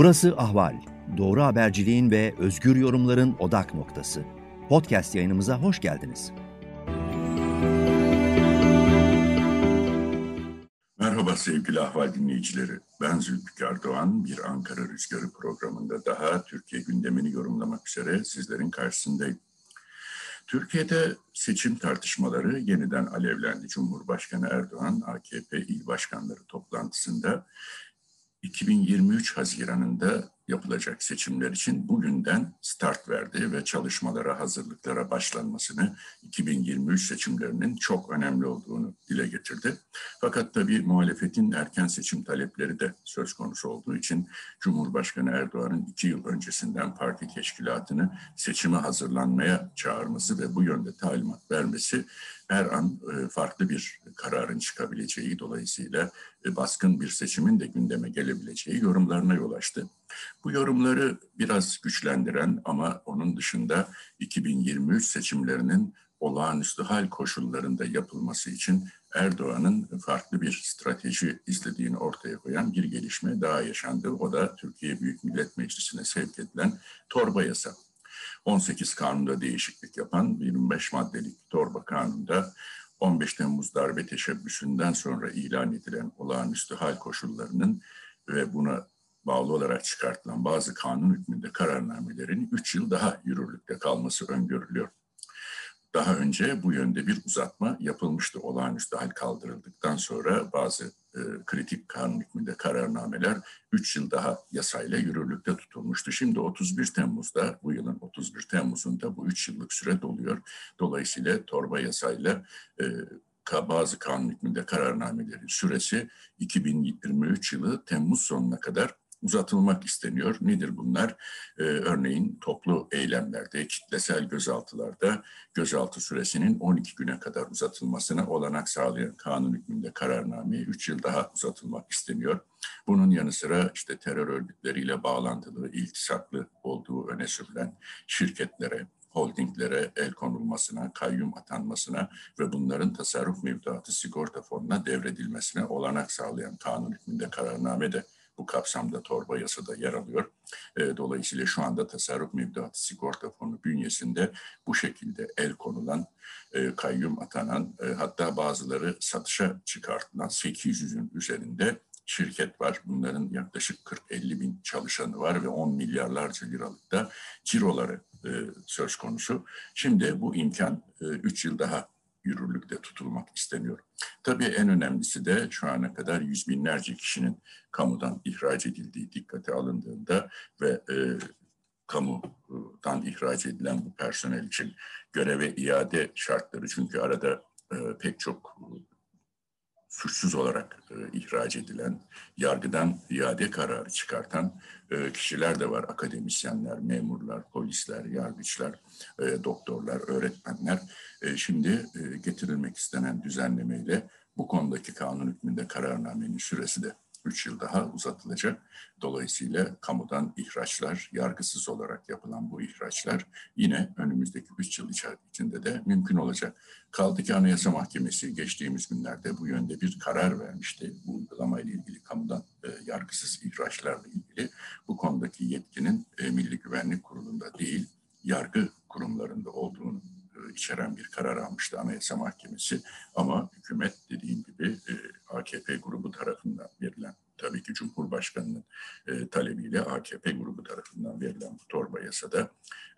Burası Ahval. Doğru haberciliğin ve özgür yorumların odak noktası. Podcast yayınımıza hoş geldiniz. Merhaba sevgili Ahval dinleyicileri. Ben Zülfikar Doğan. Bir Ankara Rüzgarı programında daha Türkiye gündemini yorumlamak üzere sizlerin karşısındayım. Türkiye'de seçim tartışmaları yeniden alevlendi. Cumhurbaşkanı Erdoğan, AKP il başkanları toplantısında 2023 Haziran'ında yapılacak seçimler için bugünden start verdi ve çalışmalara, hazırlıklara başlanmasını 2023 seçimlerinin çok önemli olduğunu dile getirdi. Fakat tabii muhalefetin erken seçim talepleri de söz konusu olduğu için Cumhurbaşkanı Erdoğan'ın iki yıl öncesinden parti teşkilatını seçime hazırlanmaya çağırması ve bu yönde talimat vermesi her an e, farklı bir kararın çıkabileceği dolayısıyla e, baskın bir seçimin de gündeme gelebileceği yorumlarına yol açtı. Bu yorumları biraz güçlendiren ama onun dışında 2023 seçimlerinin olağanüstü hal koşullarında yapılması için Erdoğan'ın farklı bir strateji izlediğini ortaya koyan bir gelişme daha yaşandı. O da Türkiye Büyük Millet Meclisi'ne sevk edilen torba yasa. 18 kanunda değişiklik yapan 25 maddelik torba kanunda 15 Temmuz darbe teşebbüsünden sonra ilan edilen olağanüstü hal koşullarının ve buna bağlı olarak çıkartılan bazı kanun hükmünde kararnamelerin 3 yıl daha yürürlükte kalması öngörülüyor. Daha önce bu yönde bir uzatma yapılmıştı. Olağanüstü hal kaldırıldıktan sonra bazı e, kritik kanun hükmünde kararnameler 3 yıl daha yasayla yürürlükte tutulmuştu. Şimdi 31 Temmuz'da, bu yılın 31 Temmuz'unda bu 3 yıllık süre doluyor. Dolayısıyla torba yasayla e, bazı kanun hükmünde kararnamelerin süresi 2023 yılı Temmuz sonuna kadar uzatılmak isteniyor. Nedir bunlar? Ee, örneğin toplu eylemlerde, kitlesel gözaltılarda gözaltı süresinin 12 güne kadar uzatılmasına olanak sağlayan kanun hükmünde kararnameye 3 yıl daha uzatılmak isteniyor. Bunun yanı sıra işte terör örgütleriyle bağlantılı, iltisaklı olduğu öne sürülen şirketlere, holdinglere el konulmasına, kayyum atanmasına ve bunların tasarruf mevduatı sigorta fonuna devredilmesine olanak sağlayan kanun hükmünde kararname de bu kapsamda torba yasada yer alıyor. E, dolayısıyla şu anda tasarruf mevduatı sigorta fonu bünyesinde bu şekilde el konulan, e, kayyum atanan, e, hatta bazıları satışa çıkartılan 800'ün üzerinde şirket var. Bunların yaklaşık 40-50 bin çalışanı var ve 10 milyarlarca liralık da ciroları söz konusu. Şimdi bu imkan 3 e, yıl daha yürürlükte tutulmak isteniyor. Tabii en önemlisi de şu ana kadar yüz binlerce kişinin kamudan ihraç edildiği dikkate alındığında ve e, kamudan ihraç edilen bu personel için göreve iade şartları çünkü arada e, pek çok suçsuz olarak e, ihraç edilen, yargıdan iade kararı çıkartan e, kişiler de var. Akademisyenler, memurlar, polisler, yargıçlar, e, doktorlar, öğretmenler. E, şimdi e, getirilmek istenen düzenlemeyle bu konudaki kanun hükmünde kararnamenin süresi de 3 yıl daha uzatılacak. Dolayısıyla kamudan ihraçlar, yargısız olarak yapılan bu ihraçlar yine önümüzdeki 3 yıl içinde de mümkün olacak. Kaldı ki Anayasa Mahkemesi geçtiğimiz günlerde bu yönde bir karar vermişti. Bu uygulama ile ilgili kamudan e, yargısız ihraçlarla ilgili bu konudaki yetkinin e, Milli Güvenlik Kurulu'nda değil, yargı kurumlarında olduğunu e, içeren bir karar almıştı Anayasa Mahkemesi. Ama hükümet dediğim gibi e, AKP grubu tarafından verilen tabii ki Cumhurbaşkanı'nın e, talebiyle AKP grubu tarafından verilen bu torba yasada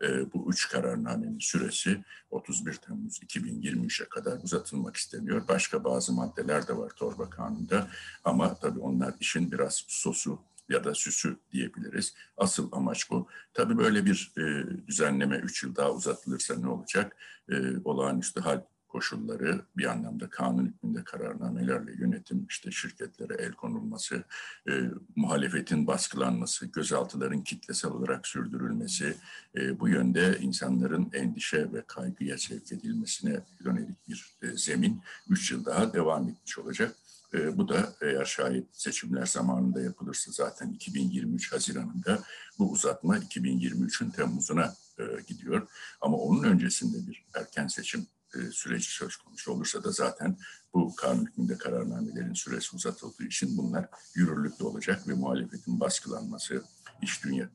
e, bu üç kararnamenin süresi 31 Temmuz 2023'e kadar uzatılmak isteniyor. Başka bazı maddeler de var torba kanunda ama tabii onlar işin biraz sosu ya da süsü diyebiliriz. Asıl amaç bu. Tabii böyle bir e, düzenleme 3 yıl daha uzatılırsa ne olacak? E, olağanüstü hal koşulları bir anlamda kanun hükmünde kararnamelerle yönetim işte şirketlere el konulması, e, muhalefetin baskılanması, gözaltıların kitlesel olarak sürdürülmesi, e, bu yönde insanların endişe ve kaygıya sevk edilmesine yönelik bir e, zemin 3 yıl daha devam etmiş olacak. E, bu da eğer şayet seçimler zamanında yapılırsa zaten 2023 Haziran'ında bu uzatma 2023'ün Temmuz'una e, gidiyor. Ama onun öncesinde bir erken seçim süreci söz konusu olursa da zaten bu kanun hükmünde kararnamelerin süresi uzatıldığı için bunlar yürürlükte olacak ve muhalefetin baskılanması, iş dünya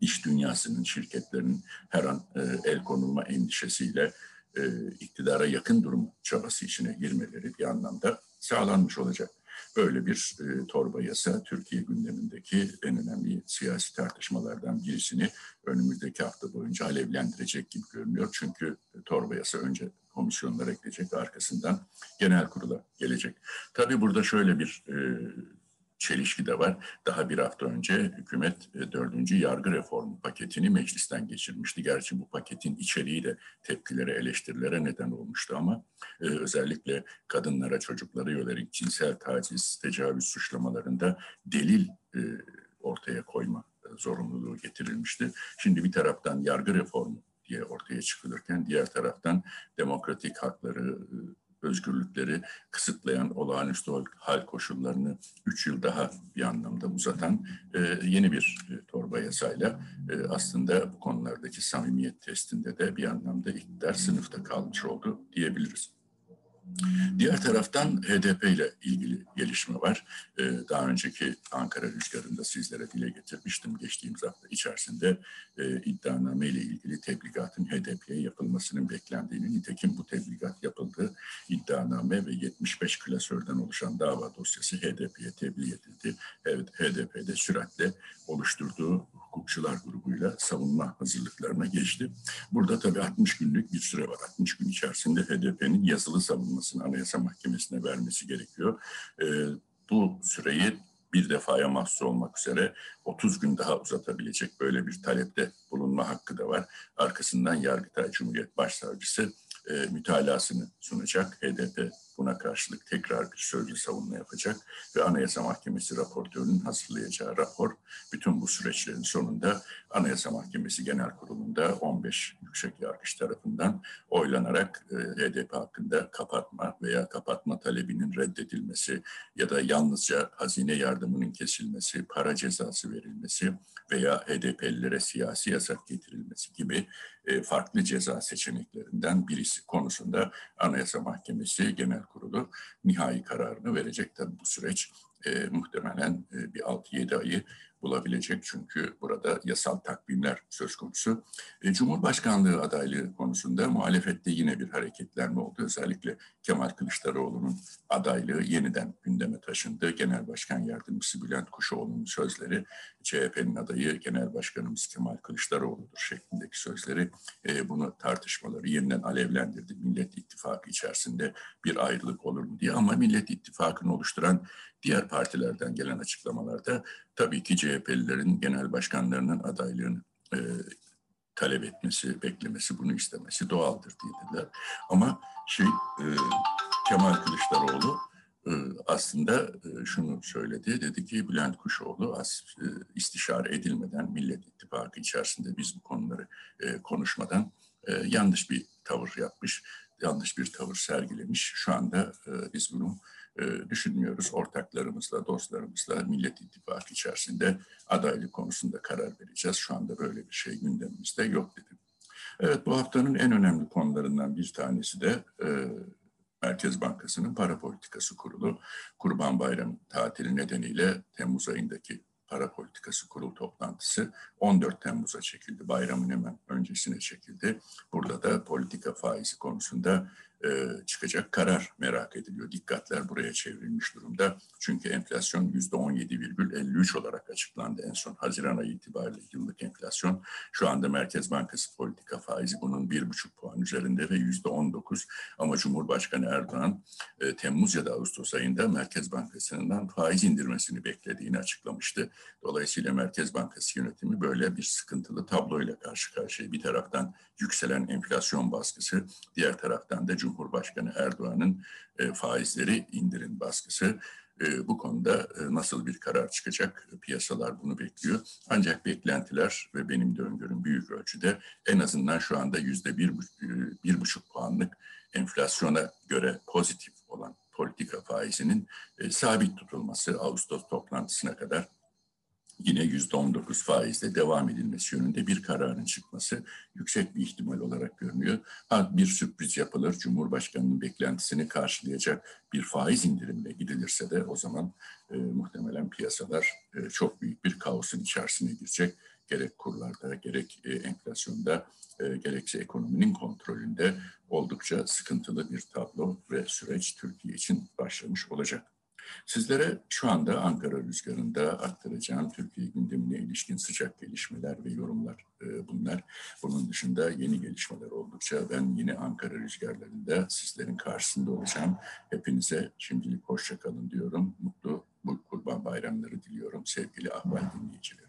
iş dünyasının, şirketlerinin her an e, el konulma endişesiyle e, iktidara yakın durum çabası içine girmeleri bir anlamda sağlanmış olacak. Böyle bir e, torba yasa Türkiye gündemindeki en önemli siyasi tartışmalardan birisini önümüzdeki hafta boyunca alevlendirecek gibi görünüyor. Çünkü torba yasa önce komisyonlara ekleyecek, arkasından genel kurula gelecek. Tabii burada şöyle bir e, çelişki de var. Daha bir hafta önce hükümet e, dördüncü yargı reformu paketini meclisten geçirmişti. Gerçi bu paketin içeriği de tepkilere, eleştirilere neden olmuştu ama e, özellikle kadınlara, çocuklara yönelik cinsel taciz, tecavüz suçlamalarında delil e, ortaya koyma zorunluluğu getirilmişti. Şimdi bir taraftan yargı reformu diye ortaya çıkılırken diğer taraftan demokratik hakları, özgürlükleri kısıtlayan olağanüstü hal koşullarını 3 yıl daha bir anlamda uzatan e, yeni bir e, torba yasayla e, aslında bu konulardaki samimiyet testinde de bir anlamda iktidar sınıfta kalmış oldu diyebiliriz. Diğer taraftan HDP ile ilgili gelişme var. Ee, daha önceki Ankara rüzgarında sizlere dile getirmiştim. Geçtiğimiz hafta içerisinde e, iddianame ile ilgili tebligatın HDP'ye yapılmasının beklendiğini, nitekim bu tebligat yapıldı. İddianame ve 75 klasörden oluşan dava dosyası HDP'ye tebliğ edildi. Evet, HDP'de süratle oluşturduğu hukukçular grubuyla savunma hazırlıklarına geçti. Burada tabii 60 günlük bir süre var. 60 gün içerisinde HDP'nin yazılı savunmasını Anayasa Mahkemesi'ne vermesi gerekiyor. E, bu süreyi bir defaya mahsus olmak üzere 30 gün daha uzatabilecek böyle bir talepte bulunma hakkı da var. Arkasından Yargıtay Cumhuriyet Başsavcısı e, mütalasını sunacak. HDP buna karşılık tekrar bir sözlü savunma yapacak ve Anayasa Mahkemesi raportörünün hazırlayacağı rapor bütün bu süreçlerin sonunda Anayasa Mahkemesi Genel Kurulu'nda 15 yüksek yargıç tarafından oylanarak e, HDP hakkında kapatma veya kapatma talebinin reddedilmesi ya da yalnızca hazine yardımının kesilmesi, para cezası verilmesi veya HDP'lilere siyasi yasak getirilmesi gibi farklı ceza seçeneklerinden birisi konusunda Anayasa Mahkemesi Genel Kurulu nihai kararını verecek. Tabi bu süreç e, muhtemelen e, bir 6-7 ayı bulabilecek çünkü burada yasal takvimler söz konusu. E, Cumhurbaşkanlığı adaylığı konusunda muhalefette yine bir hareketlenme oldu. Özellikle Kemal Kılıçdaroğlu'nun adaylığı yeniden gündeme taşındı. Genel Başkan Yardımcısı Bülent Kuşoğlu'nun sözleri, CHP'nin adayı Genel Başkanımız Kemal Kılıçdaroğlu'dur şeklindeki sözleri e, bunu tartışmaları yeniden alevlendirdi. Millet İttifakı içerisinde bir ayrılık olur mu diye ama Millet İttifakı'nı oluşturan diğer partilerden gelen açıklamalarda tabii ki CHP'lilerin genel başkanlarının adaylığını e, talep etmesi, beklemesi, bunu istemesi doğaldır dediler. Ama şey e, Kemal Kılıçdaroğlu e, aslında e, şunu söyledi. Dedi ki Bülent Kuşoğlu as, e, istişare edilmeden Millet İttifakı içerisinde biz bu konuları e, konuşmadan e, yanlış bir tavır yapmış, yanlış bir tavır sergilemiş. Şu anda e, biz bunu düşünmüyoruz. Ortaklarımızla, dostlarımızla Millet İttifakı içerisinde adaylık konusunda karar vereceğiz. Şu anda böyle bir şey gündemimizde yok dedim. Evet bu haftanın en önemli konularından bir tanesi de e, Merkez Bankası'nın para politikası kurulu. Kurban Bayramı tatili nedeniyle Temmuz ayındaki para politikası kurul toplantısı 14 Temmuz'a çekildi. Bayramın hemen öncesine çekildi. Burada da politika faizi konusunda e, çıkacak karar merak ediliyor. Dikkatler buraya çevrilmiş durumda. Çünkü enflasyon %17,53 olarak açıklandı en son Haziran ayı itibariyle yıllık enflasyon. Şu anda Merkez Bankası politika faizi bunun 1,5 puan üzerinde ve %19. Ama Cumhurbaşkanı Erdoğan e, Temmuz ya da Ağustos ayında Merkez Bankası'ndan faiz indirmesini beklediğini açıklamıştı. Dolayısıyla Merkez Bankası yönetimi böyle bir sıkıntılı tabloyla karşı karşıya. Bir taraftan yükselen enflasyon baskısı, diğer taraftan da Cumhurbaşkanı Erdoğan'ın e, faizleri indirin baskısı. E, bu konuda e, nasıl bir karar çıkacak piyasalar bunu bekliyor. Ancak beklentiler ve benim de öngörüm büyük ölçüde en azından şu anda yüzde bir, bir buçuk puanlık enflasyona göre pozitif olan politika faizinin sabit tutulması Ağustos toplantısına kadar yine %19 faizle devam edilmesi yönünde bir kararın çıkması yüksek bir ihtimal olarak görünüyor. Ha, bir sürpriz yapılır, Cumhurbaşkanı'nın beklentisini karşılayacak bir faiz indirimle gidilirse de o zaman e, muhtemelen piyasalar e, çok büyük bir kaosun içerisine girecek. Gerek kurlarda, gerek e, enflasyonda, e, gerekse ekonominin kontrolünde oldukça sıkıntılı bir tablo ve süreç Türkiye için başlamış olacak. Sizlere şu anda Ankara Rüzgarı'nda aktaracağım Türkiye gündemine ilişkin sıcak gelişmeler ve yorumlar e, bunlar. Bunun dışında yeni gelişmeler oldukça ben yine Ankara Rüzgarları'nda sizlerin karşısında olacağım. Hepinize şimdilik hoşça kalın diyorum. Mutlu bu kurban bayramları diliyorum sevgili ahval dinleyicileri.